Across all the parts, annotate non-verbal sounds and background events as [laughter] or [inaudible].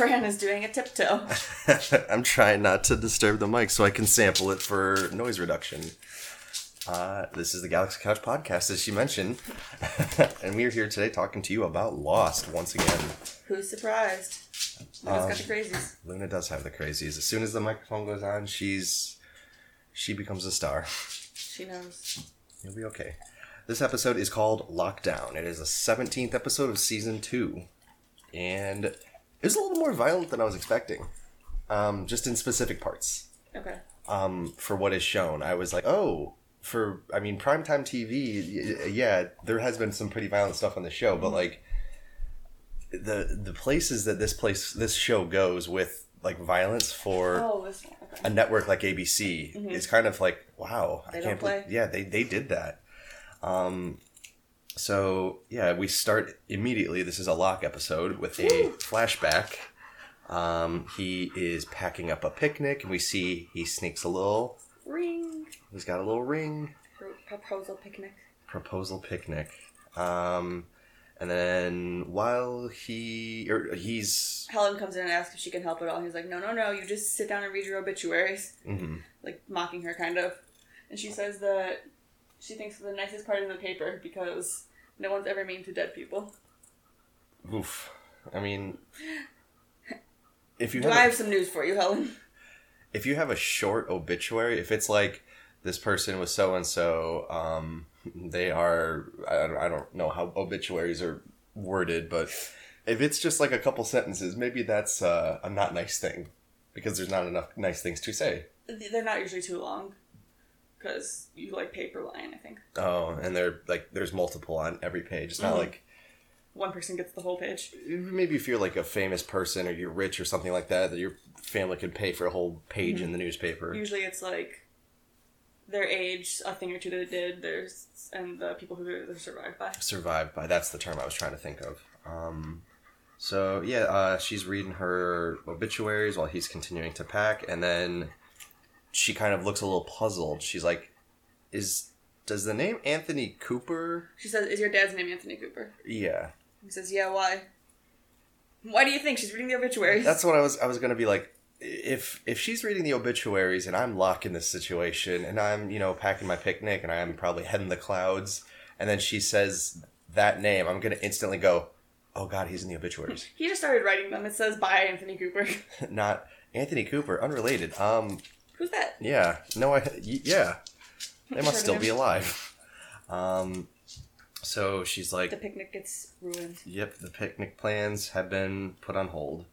Bran is doing a tiptoe. [laughs] I'm trying not to disturb the mic so I can sample it for noise reduction. Uh, this is the Galaxy Couch podcast, as she mentioned, [laughs] and we are here today talking to you about Lost once again. Who's surprised? Luna's got the crazies. Luna does have the crazies. As soon as the microphone goes on, she's she becomes a star. She knows. You'll be okay. This episode is called Lockdown. It is the 17th episode of season two, and it was a little more violent than I was expecting, um, just in specific parts. Okay. um, for what is shown. I was like, oh, for I mean, primetime TV, y- yeah, there has been some pretty violent stuff on the show, but like the the places that this place this show goes with like violence for Oh, this one. Okay. a network like ABC is kind of like wow, They I don't can't believe yeah they they did that. Um, so yeah, we start immediately. This is a Locke episode with a flashback. Um, he is packing up a picnic, and we see he sneaks a little. Ring. He's got a little ring Pro- proposal picnic. proposal picnic. Um, and then while he or he's Helen comes in and asks if she can help at all. He's like, no, no, no. You just sit down and read your obituaries. mhm. Like mocking her, kind of. And she says that she thinks the nicest part in the paper because no one's ever mean to dead people. oof. I mean, if you Do have I a- have some news for you, Helen? if you have a short obituary, if it's like this person was so and so, um, they are, I don't, I don't know how obituaries are worded, but if it's just like a couple sentences, maybe that's uh, a not nice thing because there's not enough nice things to say. They're not usually too long because you like paper line, I think. Oh, and they're like, there's multiple on every page. It's not Mhm. like, One person gets the whole page. maybe if you're like a famous person or you're rich or something like that, that your family could pay for a whole page in the newspaper. Usually it's like their age, a thing or two that it did, there's and the people who they're survived by. survived by. That's the term I was trying to think of. Um, so yeah, uh, she's reading her obituaries while he's continuing to pack, and then she kind of looks a little puzzled. She's like, "Is does the name Anthony Cooper?" She says, "Is your dad's name Anthony Cooper?" Yeah, He says, "Yeah, why?" Why do you think she's reading the obituaries? that's what I was. I was gonna be like, if if she's reading the obituaries and I'm locked in this situation and I'm you know packing my picnic and I'm probably heading the clouds, and then she says that name, I'm gonna instantly go, "Oh God, he's in the obituaries." he just started writing them. It says, "By Anthony Cooper." [laughs] not Anthony Cooper, unrelated. Um, Who's that? yeah, no, I. yeah, they must still be alive. Um, so she's like. The picnic gets ruined. "Yep, the picnic plans have been put on hold."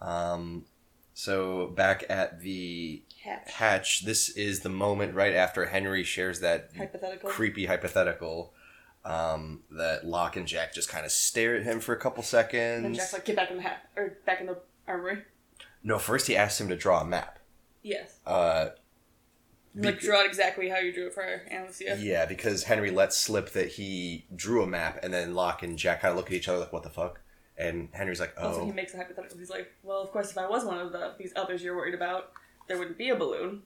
Um, so back at the Hatch. hatch, this is the moment right after Henry shares that Hypothetical. creepy hypothetical. Um, that Locke and Jack just kind of stare at him for a couple seconds. And Jack's like, "Get back in the hat or back in the armory." no, first he asks him to draw a map. Yes. Uh, Like draw it exactly how you drew it for Ana Yeah, because Henry let slip that he drew a map, and then Locke and Jack kind of look at each other like, "What the fuck?" And Henry's like, Also, he "Oh, makes a hypothetical. He's like, "Well, of course, if I was one of the these others you're worried about, there wouldn't be a balloon,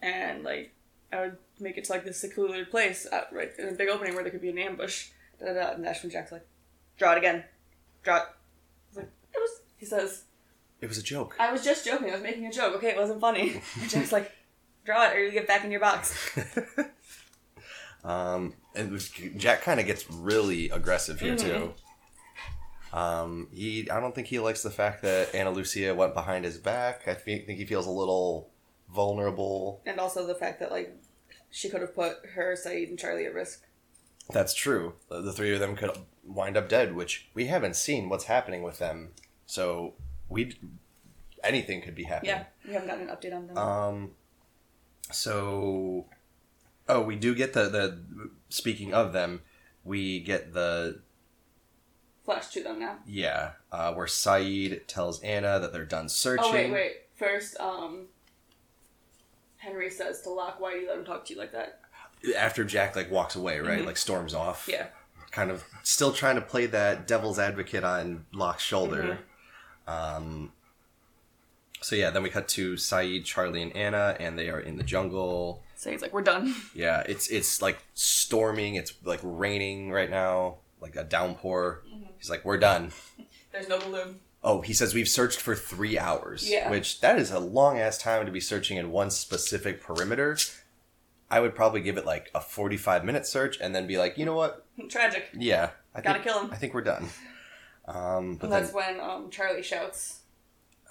and like I would make it to like this secluded place, out, right in a big opening where there could be an ambush." Da, da, da. And that's when Jack's like, "Draw it again, draw it." He's like, "It was." He says, it was a joke." "I was just joking. I was making a joke. Okay, it wasn't funny." [laughs] And Jack's like, "Draw it, or you get back in your box." [laughs] um, and Jack kind of gets really aggressive here Mhm. too. Um, he, I don't think he likes the fact that Ana Lucia went behind his back. I think, think he feels a little vulnerable. And also the fact that like she could have put her, Sayid, and Charlie at risk. That's true. The, the three of them could wind up dead, which we haven't seen what's happening with them. So we, anything could be happening. Yeah, we haven't gotten an update on them. Um, so, oh, we do get the the. Speaking of them, we get the Flash to them now. yeah, uh, where Sayid tells Ana that they're done searching. Oh wait, wait. First, um, Henry says to Locke, "Why do you let him talk to you like that?" After Jack like walks away, right? Mhm. Like storms off. Yeah. Kind of still trying to play that devil's advocate on Locke's shoulder. Um. So yeah, then we cut to Sayid, Charlie, and Ana, and they are in the jungle. So like, "We're done." [laughs] Yeah, it's it's like storming. It's like raining right now. like a downpour. Mhm. He's like, "We're done." [laughs] There's no balloon. Oh, he says we've searched for three hours. Yeah. Which that is a long ass time to be searching in one specific perimeter. I would probably give it like a forty-five minute search and then be like, you know what? [laughs] Tragic. Yeah, I Gotta think kill him. I think we're done. Um, but And then that's when um, Charlie shouts.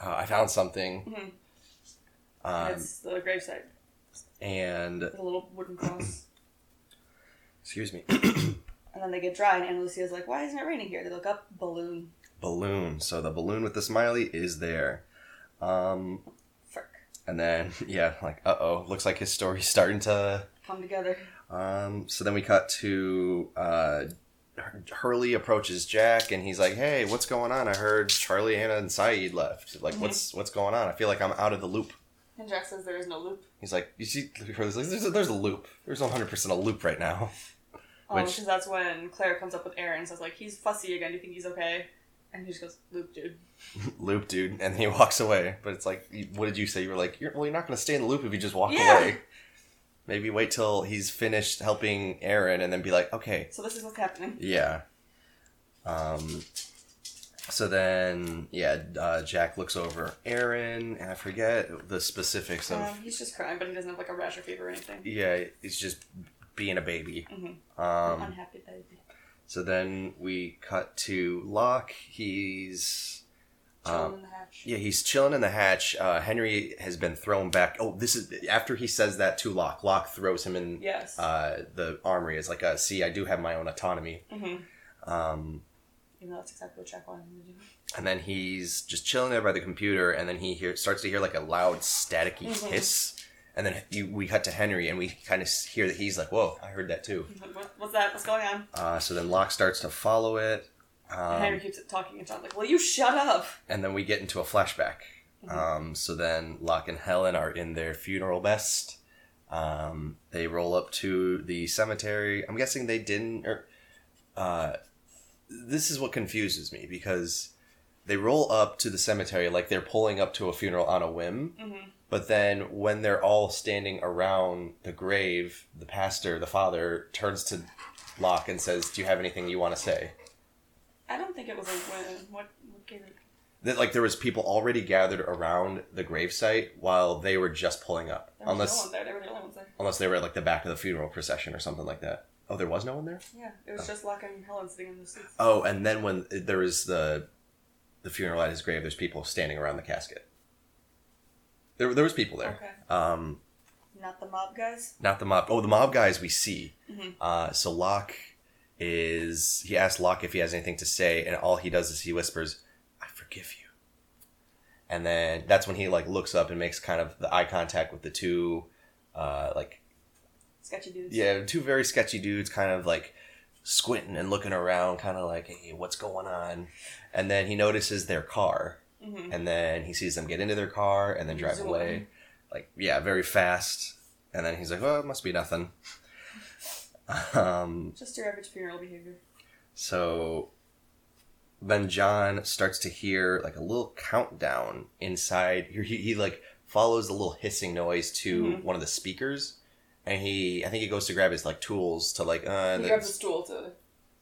uh, I found something, Mhm. um, it's the gravesite. and There's a little wooden cross. [clears throat] excuse me, [clears throat] and then they get dry, and Ana Lucia's like, "Why isn't it raining here?" They look up, balloon. balloon. So the balloon with the smiley is there. Um, Frick. and then [laughs] yeah, like uh oh, looks like his story's starting to Come together. Um, so then we cut to uh, Hurley approaches Jack and he's like, "Hey, what's going on? I heard Charlie, Ana, and Sayid left. Like, Mhm. what's what's going on? I feel like I'm out of the loop." And Jack says there is no loop. He's like, "You see, Hurley's like, there's a, there's a loop. There's 100 percent a loop right now." Oh, Which- because that's when Claire comes up with Aaron and says, like, he's fussy again. Do you think he's okay? And he just goes, loop, dude. [laughs] loop, dude, and he walks away. But it's like, what did you say? You were like, you're, "Well, you're not going to stay in the loop if you just walk Yeah. away." Maybe wait till he's finished helping Aaron and then be like, "Okay, So this is what's happening. Yeah. Um. So then, yeah, uh, Jack looks over Aaron, and I forget the specifics of. Um, he's just crying, but he doesn't have, like, a rash or fever or anything. yeah, he's just being a baby. Mhm. Um. Unhappy baby. So then we cut to Locke. He's. Chilling Um, in the hatch. yeah, he's chilling in the hatch. Uh, Henry has been thrown back. Oh, this is after he says that to Locke. Locke throws him in Yes. uh, the armory as like a see. I do have my own autonomy. hmm Um, Even though that's exactly what Jack wanted him to do. and then he's just chilling there by the computer, and then he hear, starts to hear like a loud staticky Mhm. hiss, and then you, we cut to Henry, and we kind of hear that he's like, "Whoa, I heard that too." What's that? What's going on? Uh, so then Locke starts to follow it, and Henry um, keeps talking, and John's like, "Will you shut up?" and then we get into a flashback. Mhm. Um, so then Locke and Helen are in their funeral best. Um, they roll up to the cemetery. I'm guessing they didn't. Or, uh, this is what confuses me because they roll up to the cemetery like they're pulling up to a funeral on a whim. hmm But then when they're all standing around the grave, the pastor, the father, turns to Locke and says, "Do you have anything you want to say?" I don't think it was a win. What, what gave it? That like there was people already gathered around the gravesite while they were just pulling up, There was unless no one there. They were the only ones there. unless they were at like the back of the funeral procession or something like that. Oh, there was no one there. Yeah, it was just Locke and Helen sitting in the seats. Oh, and then when there was the the funeral at his grave, there's people standing around the casket. There, there was people there. Okay. Um, Not the mob guys. not the mob. Oh, the mob guys we see. Mhm. Uh, so Locke is he asks Locke if he has anything to say, and all he does is he whispers, "I forgive you." And then that's when he like looks up and makes kind of the eye contact with the two, uh, like Sketchy dudes. yeah, two very sketchy dudes, kind of like squinting and looking around, kind of like, "Hey, what's going on?" And then he notices their car, hmm and then he sees them get into their car and then drive Zoom. away, like yeah, very fast. And then he's like, "Oh, it must be nothing." Um, Just your average funeral behavior. so then John starts to hear like a little countdown inside. He, he, he like follows the little hissing noise to Mhm. one of the speakers, and he I think he goes to grab his like tools to like uh He grabs a stool to.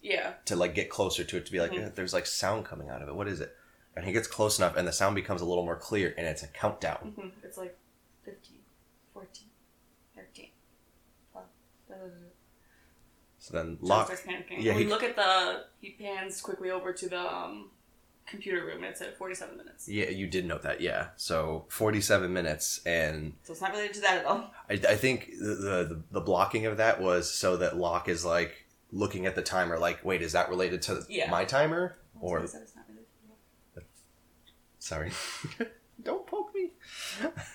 Yeah. to like get closer to it to be like Mhm. "Eh, there's like sound coming out of it. What is it? And he gets close enough, and the sound becomes a little more clear, and it's a countdown. hmm It's like 15, 14, 13, 12. da, da, da, da. So then Locke, starts panicking. Yeah, we he- look at the. He pans quickly over to the um, computer room, and it's at 47 minutes. yeah, you did note that, yeah. So 47 minutes, and So it's not related to that at all. I, I think the, the the blocking of that was so that Locke is like looking at the timer, like, wait, is that related to Yeah. my timer? Or He said it's not related to that. sorry, [laughs] don't poke me.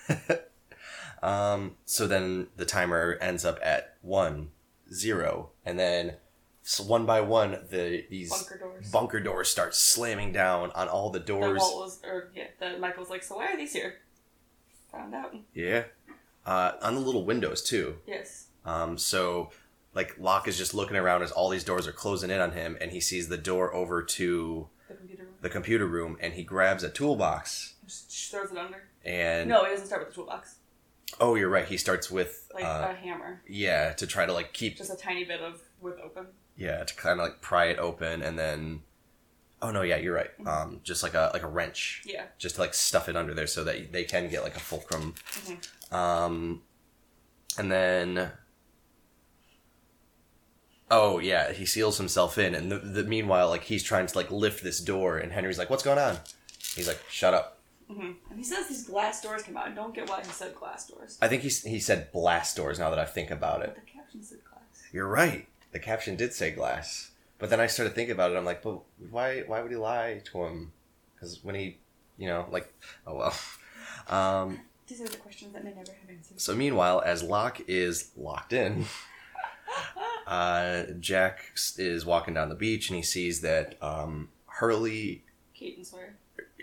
[laughs] um. So then the timer ends up at one zero, and then so one by one, the these Bunker doors. bunker doors start slamming down on all the doors. Was, or yeah, the Michael's like, so why are these here? Found out. Yeah. Uh, on the little windows too. Yes. Um, so like Locke is just looking around as all these doors are closing in on him, and he sees the door over to The computer room. the computer room, and he grabs a toolbox Just throws it under. and No, he doesn't start with the toolbox. Oh, you're right. He starts with like uh, a hammer, yeah to try to like keep just a tiny bit of with open. yeah to kind of like pry it open and then oh no yeah you're right um just like a like a wrench Yeah. just to like stuff it under there so that they can get like a fulcrum Mhm. um and then oh yeah he seals himself in and the, the meanwhile like he's trying to like lift this door and henry's like what's going on he's like shut up hmm And he says these glass doors come out. I don't get why he said glass doors. i think he, he said blast doors now that i think about it But the caption said glass. You're right. The caption did say glass, but then I started thinking about it. I'm like, but why? Why would he lie to him? Because when he, you know, like, oh well. [laughs] Um, These are the questions that may never have answers. so meanwhile, as Locke is locked in, [laughs] uh, Jack is walking down the beach and he sees that um, Hurley, Kate and Sawyer.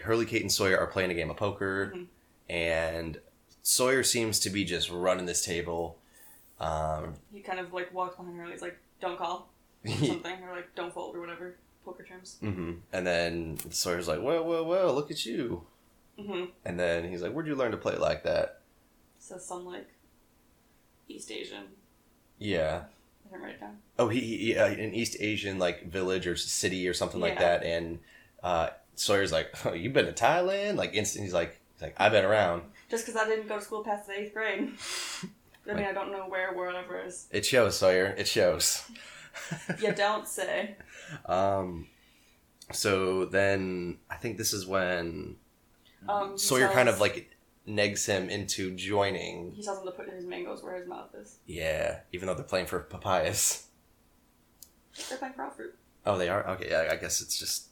Hurley, Kate, and Sawyer are playing a game of poker, Mhm. and Sawyer seems to be just running this table. Um, He kind of like walks behind Hurley. He's like, "Don't call," or [laughs] something, or like, "Don't fold," or whatever poker terms. hmm And then Sawyer's like, "Well, well, well, look at you." hmm And then he's like, "Where'd you learn to play like that?" So some like East Asian. Yeah. I didn't write it down. Oh, he, he uh, an East Asian like village or city or something like that, and uh, Sawyer's like, [laughs] "Oh, you've been to Thailand?" Like instant, he's like, "He's like, I've been around." Just because I didn't go to school past the eighth grade. [laughs] I mean, I don't know where wherever is. It shows, Sawyer. It shows. [laughs] You don't say. um, so then I think this is when Um, Sawyer kind of like negs him into joining. He tells him to put his mangoes where his mouth is. Yeah, even though they're playing for papayas. They're playing for all fruit. Oh, they are. Okay, yeah, I guess it's just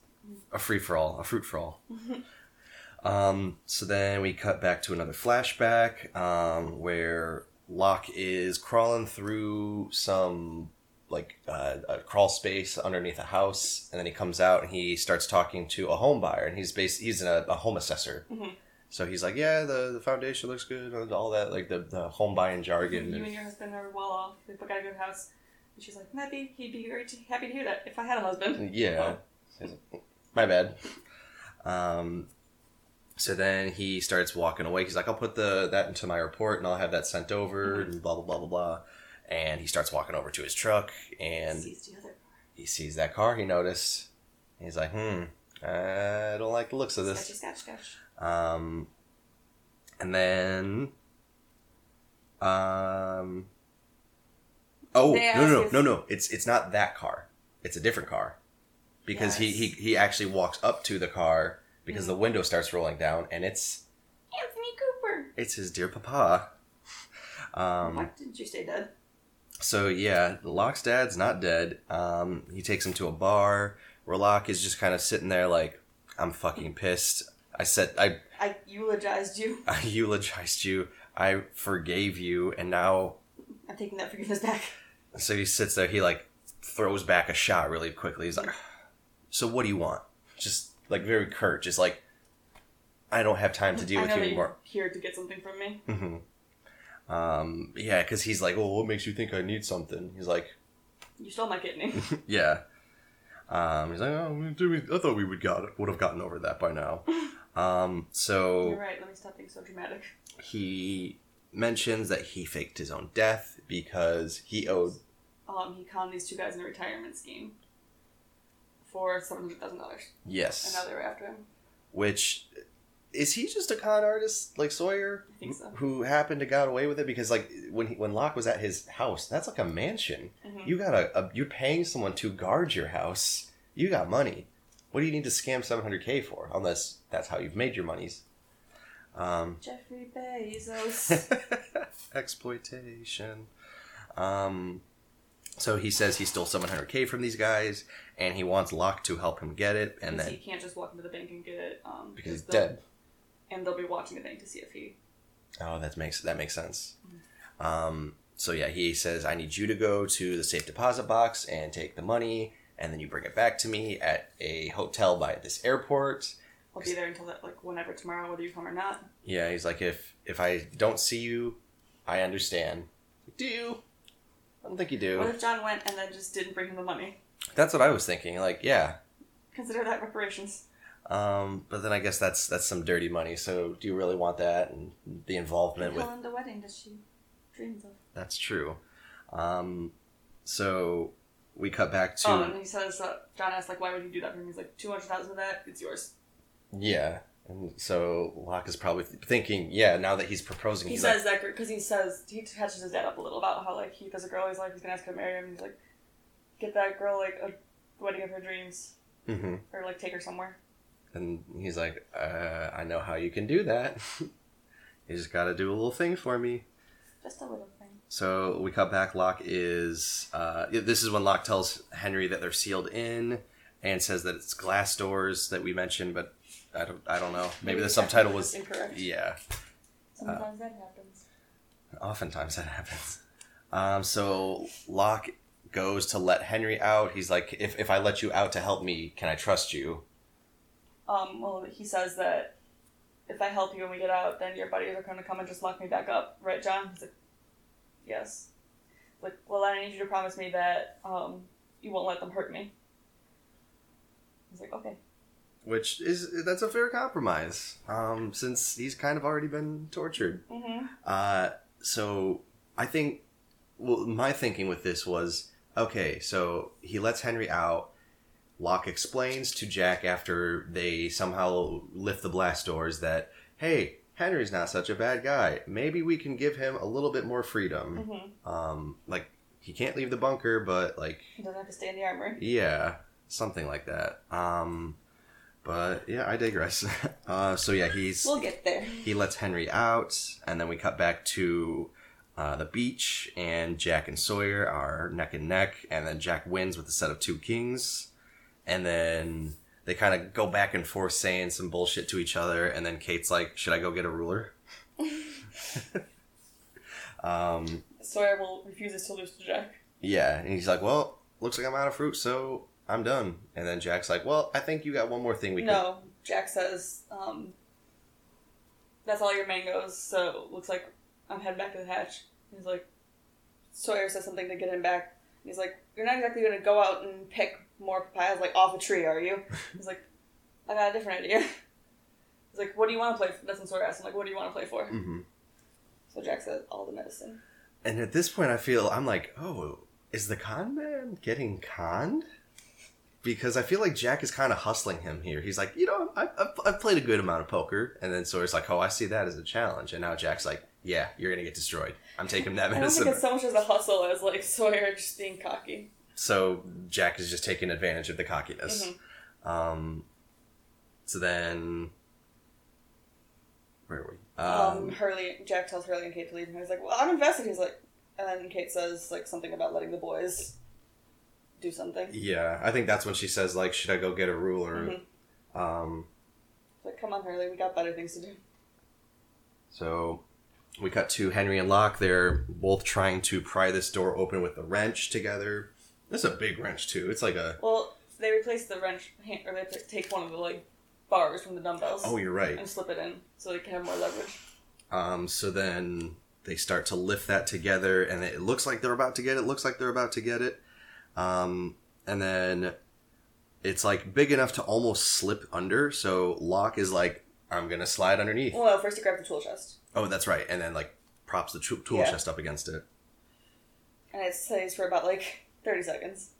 a free for all, a fruit for all. [laughs] um, so then we cut back to another flashback um, where Locke is crawling through some like uh, a crawl space underneath a house, and then he comes out and he starts talking to a home buyer, and he's based he's a, a home assessor. Mhm. So he's like, yeah, the, the foundation looks good, and all that, like the, the home buying jargon. You and- your husband are well off. They got a good house. And she's like, maybe he'd be very t- happy to hear that if I had a husband. Yeah. [laughs] Like, My bad. Um, so then he starts walking away. He's like, I'll put the that into my report and I'll have that sent over and blah blah blah blah blah. And he starts walking over to his truck and Sees the other he sees that car he noticed. He's like, hmm, I don't like the looks of this. sketch, sketch. Um, and then, um, oh They no no no no no! It's it's not that car. It's a different car, because he, Yes. he he actually walks up to the car because Mhm. the window starts rolling down, and it's Anthony Cooper. it's his dear papa. Um, Why didn't you stay dead? so yeah, Locke's dad's not dead. Um, he takes him to a bar where Locke is just kind of sitting there like, I'm fucking [laughs] pissed. I said I I eulogized you. [laughs] I eulogized you. I forgave you, and now I'm taking that forgiveness back. so he sits there. He like throws back a shot really quickly. He's like, "So what do you want?" Just like very curt. Just like, I don't have time to deal I with know you that anymore. you're here to get something from me. hmm Um, yeah, because he's like, "Well, what makes you think I need something?" He's like, You stole my kidney. [laughs] "Yeah." Um, he's like, "Oh, I thought we would got would have gotten over that by now." [laughs] Um, so You're right. Let me stop being so dramatic. he mentions that he faked his own death because he owed Um, he conned these two guys in a retirement scheme for seven hundred thousand dollars, and yes, now they were after him. which is he just a con artist like Sawyer I think so. who happened to got away with it because like when he, when Locke was at his house that's like a mansion Mhm. you got a, a you're paying someone to guard your house you got money what do you need to scam 700k for unless that's how you've made your monies um Jeffrey Bezos. [laughs] exploitation. Um, so he says he stole 700k from these guys, and he wants Locke to help him get it, and then he can't just walk into the bank and get it. Um, because he's dead. and they'll be watching the bank to see if he. Oh, that makes that makes sense. Um, so yeah, he says I need you to go to the safe deposit box and take the money, and then you bring it back to me at a hotel by this airport. I'll be there until that, like whenever tomorrow, whether you come or not. Yeah, he's like if if I don't see you, I understand. Do you? I don't think you do. What if John went and then just didn't bring him the money? That's what I was thinking. Like, yeah, Consider that reparations. Um, but then I guess that's that's some dirty money. So do you really want that and the involvement with? How in the wedding that she dreams of? That's true. Um, so we cut back to Oh, and he says, uh, John asks, like, why would you do that for him? He's like, 200000 of that, it's yours. yeah, and so Locke is probably th- thinking, yeah, now that he's proposing, He he's says that because he says, he catches his dad up a little about how, like, he has a girl he's like, he's gonna ask her to marry him. He's like, get that girl, like, a wedding of her dreams. like, hmm Or, like, take her somewhere. and he's like, uh, I know how you can do that. [laughs] you just got to do a little thing for me. Just a little thing. So we cut back. Locke is. Uh, this is when Locke tells Henry that they're sealed in, and says that it's glass doors that we mentioned, but I don't. I don't know. Maybe the subtitle was. incorrect. Yeah. Sometimes that happens. Oftentimes that happens. Um, so Locke goes to let Henry out. He's like, if if I let you out to help me, can I trust you? Um, well, he says that if I help you and we get out, then your buddies are going to come and just lock me back up, right, John? He's like, yes. Like, well, I need you to promise me that um, you won't let them hurt me. He's like, okay. Which is that's a fair compromise. Um, since he's kind of already been tortured. Mm-hmm. Uh, so I think, well, my thinking with this was okay. So he lets Henry out. Locke explains to Jack after they somehow lift the blast doors that hey, Henry's not such a bad guy. Maybe we can give him a little bit more freedom. Mm-hmm. Um, like he can't leave the bunker, but like He doesn't have to stay in the armory. yeah, something like that. Um, but yeah, I digress. [laughs] uh, so yeah, he's We'll get there. he lets Henry out, and then we cut back to uh, the beach, and Jack and Sawyer are neck and neck, and then Jack wins with a set of two kings, and then they kind of go back and forth saying some bullshit to each other, and then Kate's like, "Should I go get a ruler?" [laughs] um, Sawyer will refuses to lose to Jack. yeah, and he's like, "Well, looks like I'm out of fruit, so I'm done." And then Jack's like, "Well, I think you got one more thing we can." No, Jack says, um, that's all your mangoes, so looks like I'm heading back to the hatch. He's like, Sawyer says something to get him back. He's like, you're not exactly going to go out and pick more papayas, like, off a tree, are you? [laughs] He's like, I got a different idea. He's like, what do you want to play for? That's when Sawyer asks him, like, what do you want to play for? hmm So Jack says, all the medicine. And at this point, I feel I'm like, oh, is the con man getting conned? Because I feel like Jack is kind of hustling him here. He's like, you know, I've, I've, I've played a good amount of poker. And then Sawyer's like, oh, I see that as a challenge. And now Jack's like, yeah, you're going to get destroyed. I'm taking that [laughs] I don't think it's so much as a hustle as, like, Sawyer just being cocky. So Jack is just taking advantage of the cockiness. Mhm. Um, so then, where are we? Um, Hurley, Jack tells Hurley and Kate to leave, and he's like, "Well, I'm invested." He's like, and then Kate says like something about letting the boys do something. yeah, I think that's when she says like, should I go get a ruler? Mhm. Um, like, come on, Hurley, we got better things to do. So we cut to Henry and Locke. They're both trying to pry this door open with a wrench together. This is a big wrench too. It's like a Well, they replace the wrench, or they take one of the like bars from the dumbbells oh, you're right. and slip it in so they can have more leverage. Um, so then they start to lift that together, and it looks like they're about to get it. Looks like they're about to get it. Um, and then it's like big enough to almost slip under. So Locke is like, "I'm gonna slide underneath." Well, first he grabbed the tool chest, Oh, that's right. And then like props the tool tool Yeah. chest up against it. and it stays for about like thirty seconds.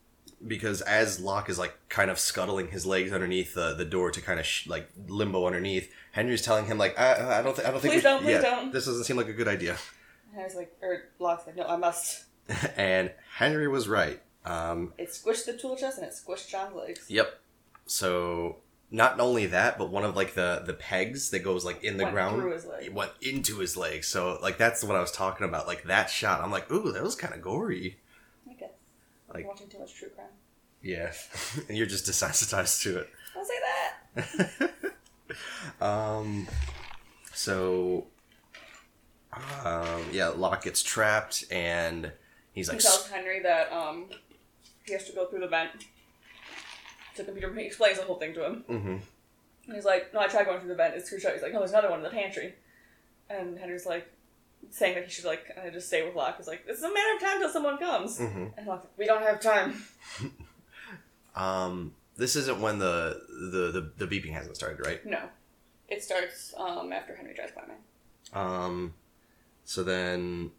because as Locke is like kind of scuttling his legs underneath the, the door to kind of sh- like limbo underneath, Henry's telling him like I, I don't th- I don't think Please don't, please yeah, don't." this doesn't seem like a good idea. And I was like, or Locke's like, no, I must. [laughs] and Henry was right. Um, It squished the tool chest and it squished John's legs. yep. So not only that, but one of like the the pegs that goes like in the Went ground through his leg. went into his leg. So like that's what I was talking about. Like that shot, I'm like, ooh, that was kind of gory. I guess. Like- watching too much true crime. Yeah, [laughs] and you're just desensitized to it. Don't say that. [laughs] um, so, um, yeah, Locke gets trapped, and he's He like, tells Henry that um he has to go through the vent to computer. He explains the whole thing to him. mm-hmm. And he's like, "No, I tried going through the vent. It's too shut." He's like, "No, there's another one in the pantry." And Henry's like, saying that he should like of just stay with Locke. He's like, "It's a matter of time till someone comes." Mm-hmm. And Locke's like, "We don't have time." [laughs] Um, this isn't when the, the the the beeping hasn't started, right? No. It starts um, after Henry tries climbing. Um, so then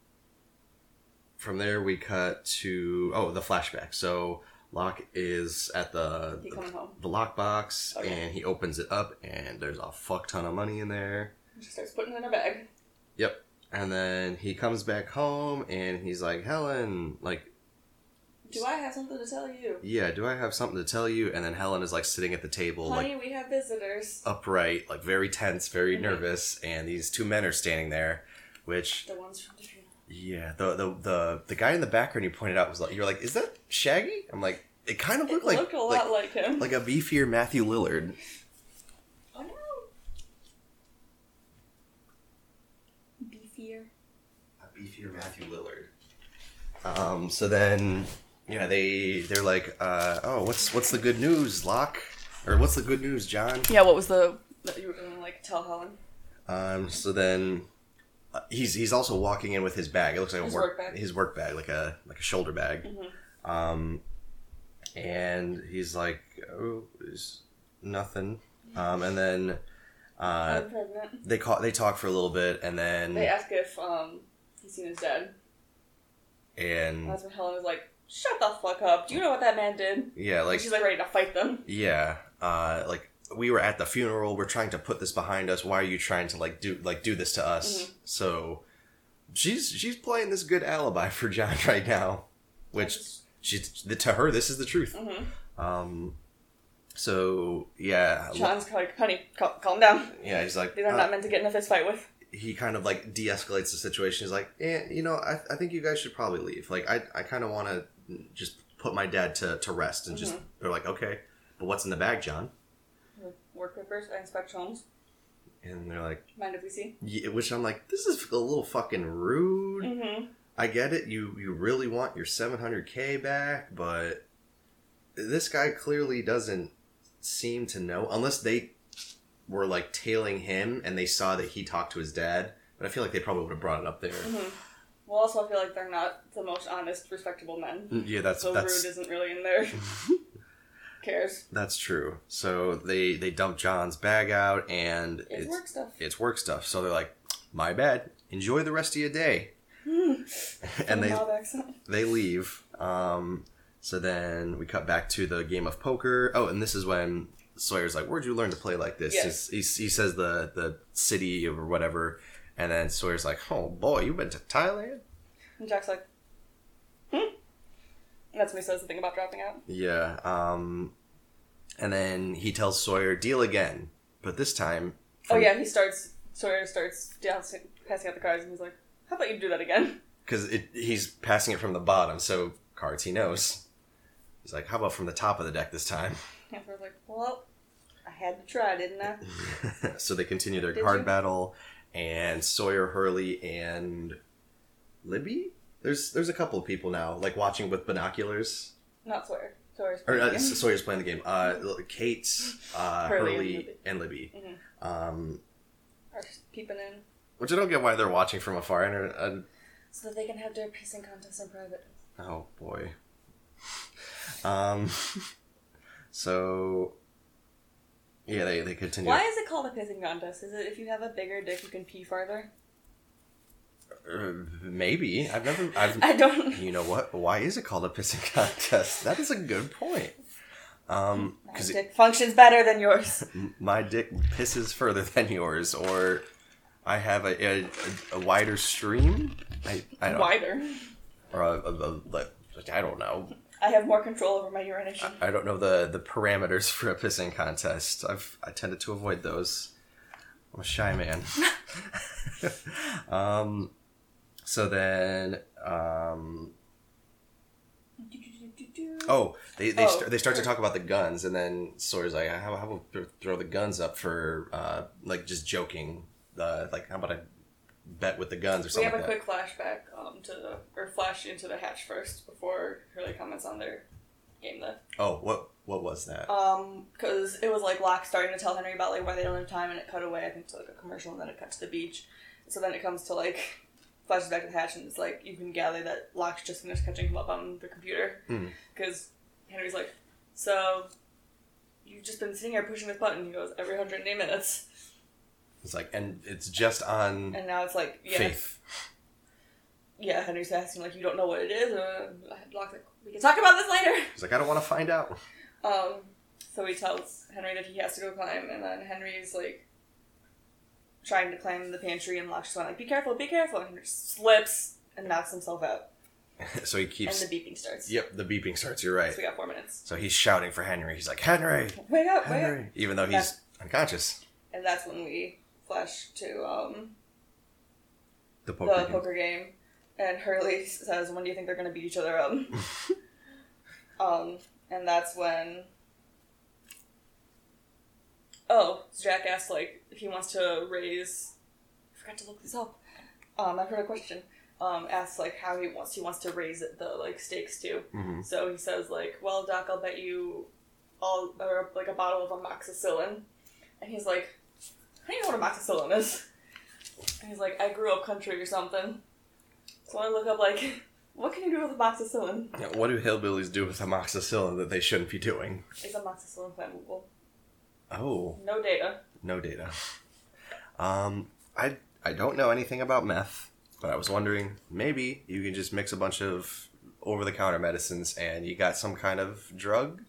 from there we cut to oh the flashback. So Locke is at the He coming home. the lockbox Okay. and he opens it up and there's a fuck ton of money in there. He just starts putting it in a bag. Yep. And then he comes back home and he's like, Helen, like, Do I have something to tell you? yeah, do I have something to tell you? And then Helen is like sitting at the table, like Honey, we have visitors. upright, like very tense, very Mhm. nervous, and these two men are standing there, which The ones from the. Yeah, the the the, the guy in the background you pointed out was like you're like, is that Shaggy? I'm like, it kind of It looked like looked a lot like, like, him. like a beefier Matthew Lillard. oh no. Beefier. A beefier Matthew Lillard. Um, so then yeah, they they're like, uh, oh, what's what's the good news, Locke? Or what's the good news, John? Yeah, what was the that you were gonna like tell Helen? Um, so then uh, he's he's also walking in with his bag. It looks like His a work, work bag. his work bag, like a like a shoulder bag. Mhm. Um, and he's like, "Oh, nothing." Um, and then uh, they call they talk for a little bit, and then They ask if um he's seen his dad. And and that's when Helen was like, "Shut the fuck up! Do you know what that man did?" yeah, Like like she's like ready to fight them. yeah, uh, like we were at the funeral. We're trying to put this behind us. Why are you trying to like do like do this to us? Mhm. So she's she's playing this good alibi for John [laughs] right now, which she's to her this is the truth. hmm Um, so yeah, John's like, "Honey, cal- calm down. yeah, he's like These are uh, not meant to get in a fist fight with." he kind of like de-escalates the situation. He's like, eh, you know, I, I think you guys should probably leave. Like, I, I kind of want to just put my dad to, to rest and just. Mhm. They're like, okay, but what's in the bag, John? Work papers. I inspect homes. And they're like, Mind if we see? yeah, which I'm like, this is a little fucking rude. Mm-hmm. I get it. You you really want your 700k back, but this guy clearly doesn't seem to know unless they were like tailing him and they saw that he talked to his dad. But I feel like they probably would have brought it up there. hmm Well, also, I feel like they're not the most honest, respectable men. Yeah, that's So that's rude isn't really in there. [laughs] Cares. that's true. So they they dump John's bag out and It's, it's work stuff. it's work stuff. So they're like, "My bad. Enjoy the rest of your day." [laughs] and they they leave. Um, so then we cut back to the game of poker. Oh, and this is when Sawyer's like, "Where'd you learn to play like this?" Yes. He's- He, he says the the city or whatever, and then Sawyer's like, "Oh boy, you've been to Thailand?" And Jack's like, hmm? That's when he says the thing about dropping out. Yeah. Um, and then he tells Sawyer, "Deal again," but this time. Oh, yeah, he starts, Sawyer starts passing out the cards, and he's like, how about you do that again? because he's passing it from the bottom, so cards he knows. He's like, "How about from the top of the deck this time?" [laughs] And Sawyer's like, well, I had to try, didn't I? [laughs] so they continue their Did card you? battle, and Sawyer, Hurley, and Libby. There's there's a couple of people now like watching with binoculars. Not Sawyer. Sawyer's Or uh, playing. Sawyer's playing the game. Uh, Kate, uh, Hurley and Libby. and Libby. Mhm. Um, Are peeping in which I don't get why they're watching from afar. And uh, so that they can have their pissing contest in private. oh boy. Um. [laughs] So. Yeah, they they continue. Why is it called a pissing contest? Is it if you have a bigger dick, you can pee farther? Uh, maybe I've never I've [laughs] I don't. You know what? Why is it called a pissing contest? That is a good point. Um, because dick functions better than yours. [laughs] my dick pisses further [laughs] than yours, or I have a a, a wider stream. I I don't Wider. or a, a, a, I don't know. I have more control over my urination. I don't know the the parameters for a pissing contest. I've I tended to avoid those. I'm a shy man. um, so then um, Oh, they they, Oh, st- they start to talk about the guns, and then Sawyer's like, "How, how about th- throw the guns up for uh, like just joking? Uh, like, how about I bet with the guns or something?" We have a like that?" quick flashback um, to the or flash into the hatch first before Hurley comments on their game. The Oh, what what was that? um because it was like Locke starting to tell Henry about like why they don't have time, and it cut away I think to like a commercial, and then it cut to the beach. So then it comes to like flashes back to the hatch, and it's like you can gather that Locke's just finished catching him up on the computer Hmm. because Henry's like, so you've just been sitting here pushing this button. He goes, every 180 minutes. It's like, and it's just on And now it's like, yeah. faith. Yeah, Henry's asking, like, you don't know what it is? Locke's like, we can talk about this later. He's like, I don't want to find out. Um, so he tells Henry that he has to go climb, and then Henry's like trying to climb the pantry, and Locke's going like, "Be careful, be careful!" And Henry slips and knocks himself out, [laughs] so he keeps. and the beeping starts. Yep, the beeping starts. You're right. So we got four minutes. So he's shouting for Henry. He's like, Henry, Wake up, wake up! Henry, even though he's unconscious. And that's when we flash to um, The poker. the game. poker game, and Hurley says, "When do you think they're gonna beat each other up?" [laughs] um, and that's when. Oh, Jack asked like if he wants to raise. I forgot to look this up. Um, I've heard a question. Um, asks like how he wants he wants to raise the like stakes to. Mhm. So he says like, "Well, Doc, I'll bet you all or like a bottle of amoxicillin," and he's like, "How do you know what amoxicillin is?" And he's like, "I grew up country or something." So I look up like, [laughs] what can you do with amoxicillin? Yeah, What do hillbillies do with amoxicillin that they shouldn't be doing? Is amoxicillin flammable? Oh, No data. no data. Um, I I don't know anything about meth, but I was wondering maybe you can just mix a bunch of over-the-counter medicines and you got some kind of drug.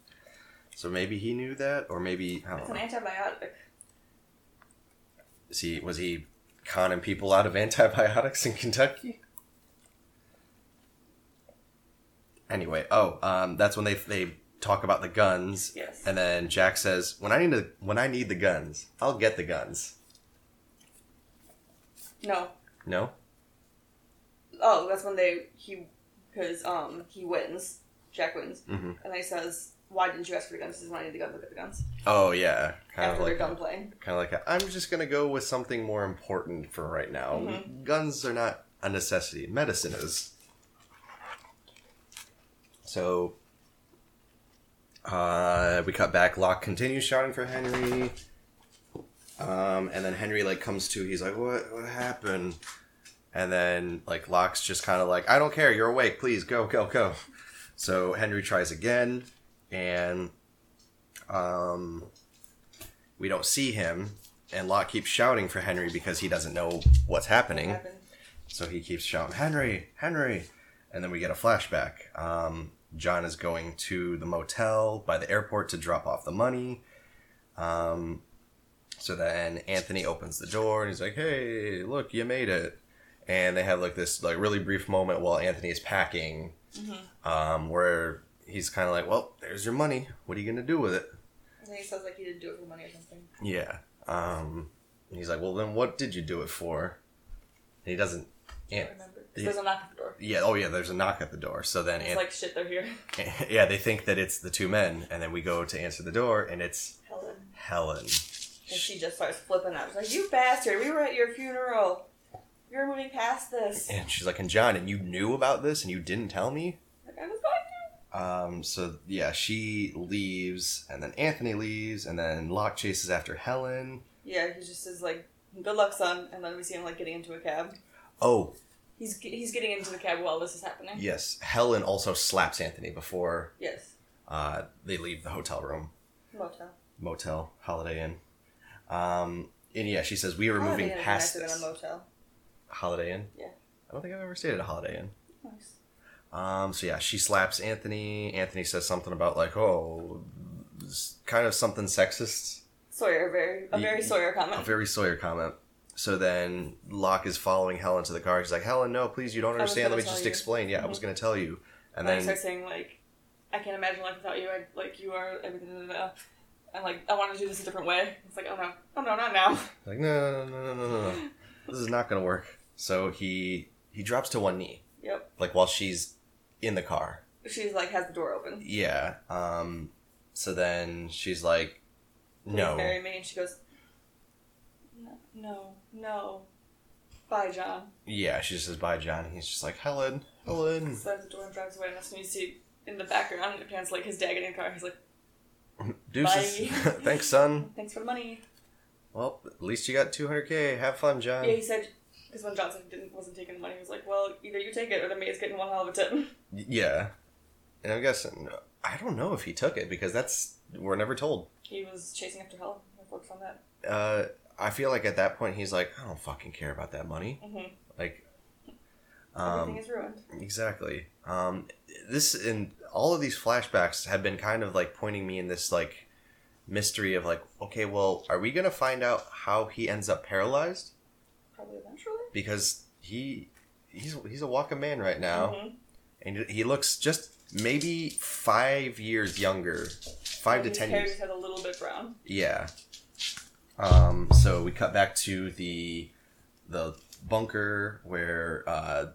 So maybe he knew that, or maybe I It's don't an know. antibiotic. Is he was he conning people out of antibiotics in Kentucky? Anyway, oh, um, that's when they they talk about the guns, Yes. and then Jack says, "When I need the when I need the guns, I'll get the guns." No. No, Oh, that's when they he because um he wins. Jack wins, hmm and then he says, "Why didn't you ask for the guns?" He says, "When I need the guns, look at the guns." Oh yeah, kind After of like playing. kind of like a, I'm just gonna go with something more important for right now. Mhm. Guns are not a necessity. Medicine is. So. Uh, we cut back. Locke continues shouting for Henry. Um, and then Henry like comes to. He's like, "What? What happened?" And then like Locke's just kind of like, "I don't care. You're awake. Please go, go, go." So Henry tries again, and um, we don't see him, and Locke keeps shouting for Henry because he doesn't know what's happening. Happened. So he keeps shouting, Henry, Henry. And then we get a flashback. Um, John is going to the motel by the airport to drop off the money. Um, so then Anthony opens the door and he's like, hey, look, you made it. And they have like this like really brief moment while Anthony is packing um, where he's kind of like, well, there's your money. What are you going to do with it? And then he says like he didn't do it for money or something. Yeah. Um, and he's like, well, then what did you do it for? And he doesn't. An- There's a knock at the door. yeah. Oh, yeah. There's a knock at the door. So then, It's An- like shit. They're here. [laughs] yeah, they think that it's the two men, and then we go to answer the door, and it's Helen. Helen. And she just starts flipping out. She's like, "You bastard! We were at your funeral. You're moving past this." And she's like, and John, and you knew about this, and you didn't tell me. Like I was going to. Um, so yeah, she leaves, and then Anthony leaves, and then Locke chases after Helen. Yeah, he just says like, "Good luck, son," and then we see him like getting into a cab. Oh, He's he's getting into the cab while this is happening. yes, Helen also slaps Anthony before Yes. uh, they leave the hotel room. Motel. motel, Holiday Inn. Um, and yeah, she says we were moving past nicer this. than a motel. Holiday Inn. Yeah. I don't think I've ever stayed at a Holiday Inn. Nice. Um, so yeah, she slaps Anthony. Anthony says something about like, oh, s- kind of something sexist, Sawyer, very a very Ye- Sawyer a comment. very Sawyer comment. So then Locke is following Helen to the car. He's like, Helen, no, please, you don't understand. Let me just you." explain. Yeah, I was Mhm. gonna tell you. And And then then starts saying like, "I can't imagine life without you. I, like you are everything." And like, I want to do this a different way. It's like, oh no, oh no, not now. [laughs] like, no, no, no, no, no, no, this is not gonna work. So he he drops to one knee, Yep. like while she's in the car. She's like has the door open. Yeah. Um. So then she's like, Please "No." marry me, and she goes, "No, no, no." Bye, John. Yeah. She just says, "Bye, John." And he's just like, "Helen, Helen." Slams the door and drives away. And that's when you see in the background, it pans like his dad getting in the car. He's like, [laughs] Deuces. Bye. [laughs] Thanks, son. "Thanks for the money." Well, at least you got 200k. Have fun, John. Yeah, he said because when Johnson didn't wasn't taking the money, he was like, "Well, either you take it or the maid's getting one hell of a tip." [laughs] Yeah. And I'm guessing I don't know if he took it because that's we're never told. He was chasing after Helen. I focused on that. Uh, I feel like at that point he's like, I don't fucking care about that money. hmm Like, Everything um, is ruined. exactly. Um, this and all of these flashbacks have been kind of like pointing me in this like mystery of like, okay, well, are we gonna find out how he ends up paralyzed? Probably eventually. Because he he's he's a walking man right now. Mhm. and he looks just maybe five years younger, five to His ten years. had a little bit brown. Yeah. Um. So we cut back to the the bunker where uh,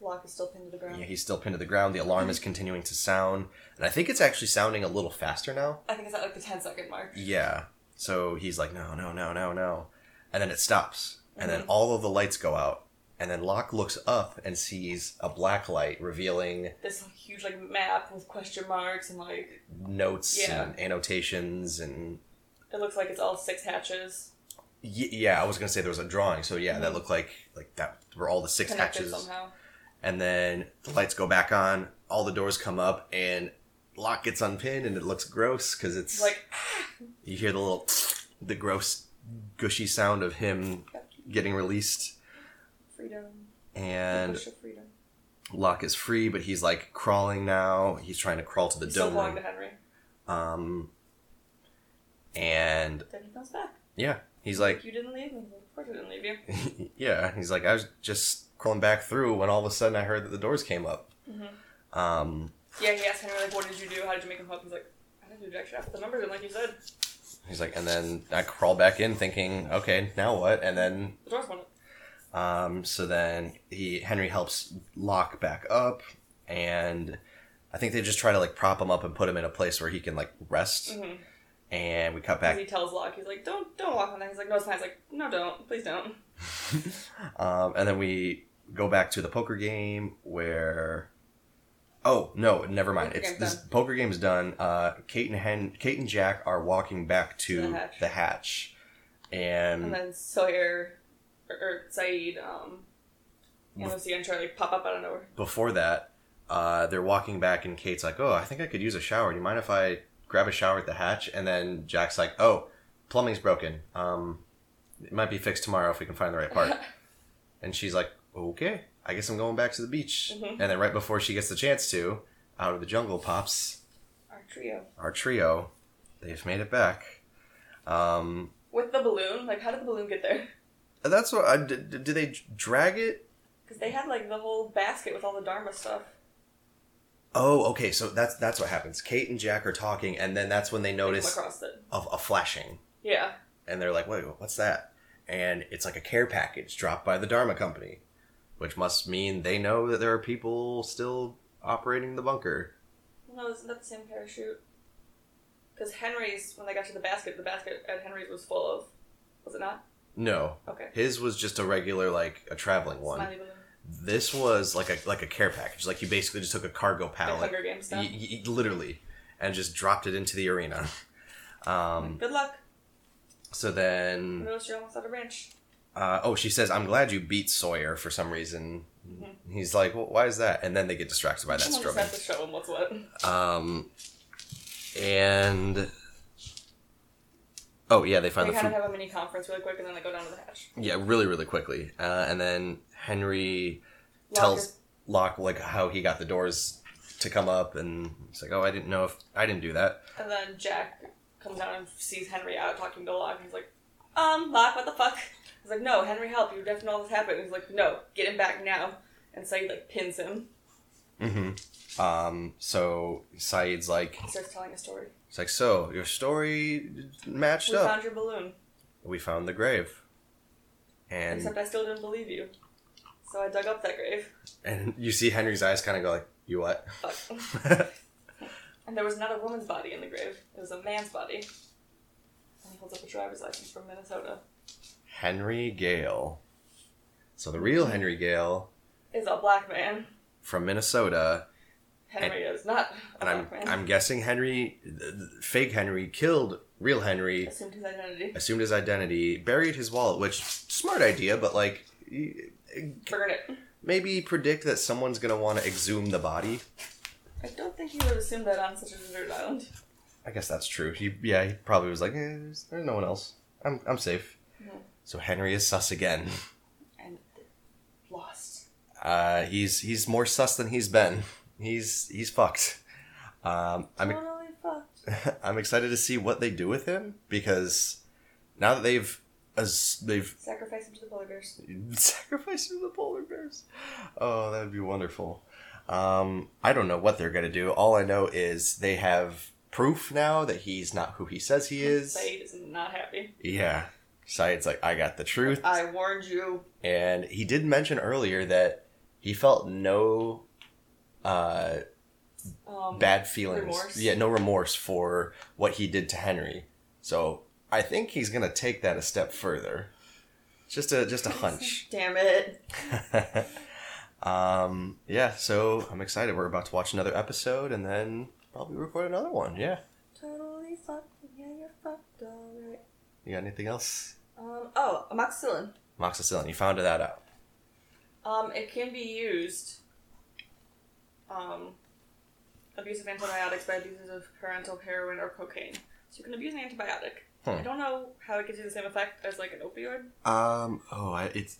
Locke is still pinned to the ground. yeah, he's still pinned to the ground. The alarm is continuing to sound, and I think it's actually sounding a little faster now. I think it's at like the 10 second mark. Yeah. So he's like, no, no, no, no, no, and then it stops, and then Mhm. all of the lights go out, and then Locke looks up and sees a black light revealing This huge like map with question marks and like notes Yeah. and annotations and it looks like it's all six hatches Y- yeah, I was gonna say there was a drawing, so yeah, that Mhm. looked like like that were all the six connected hatches, somehow. and then the lights go back on, all the doors come up, and Locke gets unpinned, and it looks gross because it's like you hear the little the gross gushy sound of him getting released, freedom. and freedom. Locke is free, but he's like crawling now. He's trying to crawl to the He's still dome belong to Henry. um, and Then he comes back. yeah, he's like. You didn't leave me. Of course I didn't leave you. [laughs] yeah, he's like, I was just crawling back through when all of a sudden I heard that the doors came up. Mhm. Um, Yeah, he asked Henry like, "What did you do? How did you make him up?" He's like, "I didn't do jack shit. I put the numbers in, like you said. he's like, and then I crawled back in thinking, okay, now what? And then, The doors went um, so then he Henry helps Locke back up, and I think they just try to like prop him up and put him in a place where he can like rest. Mm-hmm. And we cut back, he tells Locke, he's like, "Don't, don't walk on that." He's like, "No, it's fine." He's like, "No, don't. Please don't." [laughs] um, and then we go back to the poker game where. Oh no! Never mind. Poker it's this done. poker game's done. Uh, Kate and Hen, Kate and Jack are walking back to To the hatch. the hatch, and, And then Sawyer or, or Sayid, um, Ana Lucia and Charlie pop up out of nowhere. before that, uh, they're walking back, and Kate's like, "Oh, I think I could use a shower. Do you mind if I grab a shower at the hatch?" And then Jack's like, "Oh, plumbing's broken. Um, it might be fixed tomorrow if we can find the right part." [laughs] and she's like, "Okay, I guess I'm going back to the beach." Mhm. And then right before she gets the chance to, out of the jungle pops Our trio our trio. They've made it back. Um, with the balloon. Like, how did the balloon get there? that's what. I, did, did they drag it? Because they had like the whole basket with all the Dharma stuff. Oh, okay. So that's that's what happens. Kate and Jack are talking, and then that's when they notice across it. a, a flashing, Yeah. and they're like, "Wait, what's that?" And it's like a care package dropped by the Dharma Company, which must mean they know that there are people still operating the bunker. No, isn't that the same parachute? Because Henry's, when they got to the basket, the basket at Henry's was full of. Was it not? No, Okay. his was just a regular, like a traveling one. Smiley balloon. This was like a like a care package. Like you basically just took a cargo Like pallet, Hunger Games stuff. y- y- literally, and just dropped it into the arena. [laughs] Um, Good luck. so then, Notice you're almost out of range. uh, oh, she says, "I'm glad you beat Sawyer for some reason." He's like, well, "Why is that?" And then they get distracted by that just has to show him what's what. Um, and oh yeah, they They find the kind food. of have a mini conference really quick, and then they go down to the hatch. Yeah, really, really quickly. Uh, and then Henry tells Locke like how he got the doors to come up, and he's like, "Oh, I didn't know if I didn't do that." And then Jack comes down and sees Henry out talking to Locke. And he's like, um, Locke, what the fuck? He's like, no, Henry, help. You definitely know this happened. He's like, no, get him back now. And Sayid, like, pins him. Mm-hmm. Um, so Sayid's like, He starts telling a story. he's like, "So your story matched We up. We found your balloon. we found the grave." And Except I still didn't believe you. So I dug up that grave. and you see Henry's eyes kind of go like, "You what?" Fuck. Oh. [laughs] and there was not a woman's body in the grave. It was a man's body. And he holds up a driver's license from Minnesota. Henry Gale. So the real Henry Gale Is a black man. from Minnesota, Henry is not a and I'm black man. I'm guessing Henry, fake Henry, killed real Henry, Assumed his identity. assumed his identity, buried his wallet, which smart idea, but like Burn it. maybe predict that someone's gonna want to exhume the body. I don't think he would assume that on such a desert island. I guess that's true. He yeah, he probably was like, eh, there's, there's no one else. I'm I'm safe. So Henry is sus again. And lost. Uh, he's he's more sus than he's been. He's he's fucked. Um, I'm Totally fucked. [laughs] I'm excited to see what they do with him because now that they've as they've Sacrifice him to the polar bears. [laughs] sacrificed him to the polar bears. Oh, that would be wonderful. Um, I don't know what they're gonna do. All I know is they have proof now that he's not who he says he is. Said is not happy. Yeah. Sayid's like, I got the truth. I warned you. And he did mention earlier that he felt no uh, Um, bad feelings. remorse? Yeah, no remorse for what he did to Henry. So I think he's gonna take that a step further. Just a just a [laughs] hunch. Damn it. [laughs] um, yeah, so I'm excited. We're about to watch another episode and then probably record another one. Yeah. Totally fucked. Yeah, you're fucked. Alright. You got anything else? Um, oh, amoxicillin. Amoxicillin. You found that out. Um, it can be used. Um, abuse of antibiotics by abusers of parenteral heroin or cocaine. So you can abuse an antibiotic. Hmm. I don't know how it gives you the same effect as like an opioid. Um. Oh, I, it's.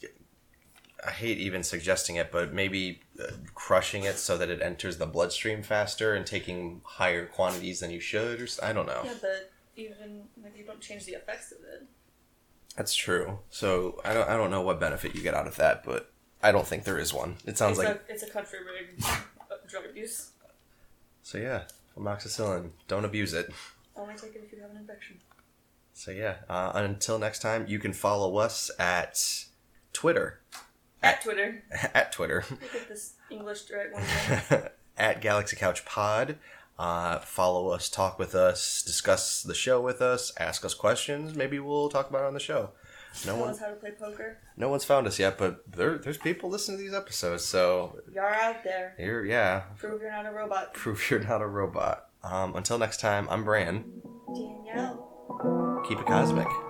I hate even suggesting it, but maybe uh, crushing it so that it enters the bloodstream faster and taking higher quantities than you should, or I don't know. Yeah, but even like you don't change the effects of it. That's true. So I don't. I don't know what benefit you get out of that, but I don't think there is one. It sounds it's like a, it's a country rigged [laughs] uh, drug abuse. so. Yeah, amoxicillin. Don't abuse it. Only take it if you have an infection. So yeah. Uh, until next time, you can follow us at Twitter At Twitter. [laughs] at Twitter. Look at this English right one [laughs] at Galaxy Couch Pod. Uh, follow us, talk with us, discuss the show with us, ask us questions. Maybe we'll talk about it on the show. No Tell one, us how to play poker. no one's found us yet, but there, there's people listening to these episodes. So You're out there. here, yeah, Prove you're not a robot. prove you're not a robot. Um, until next time, I'm Bran. Danielle. Keep it cosmic.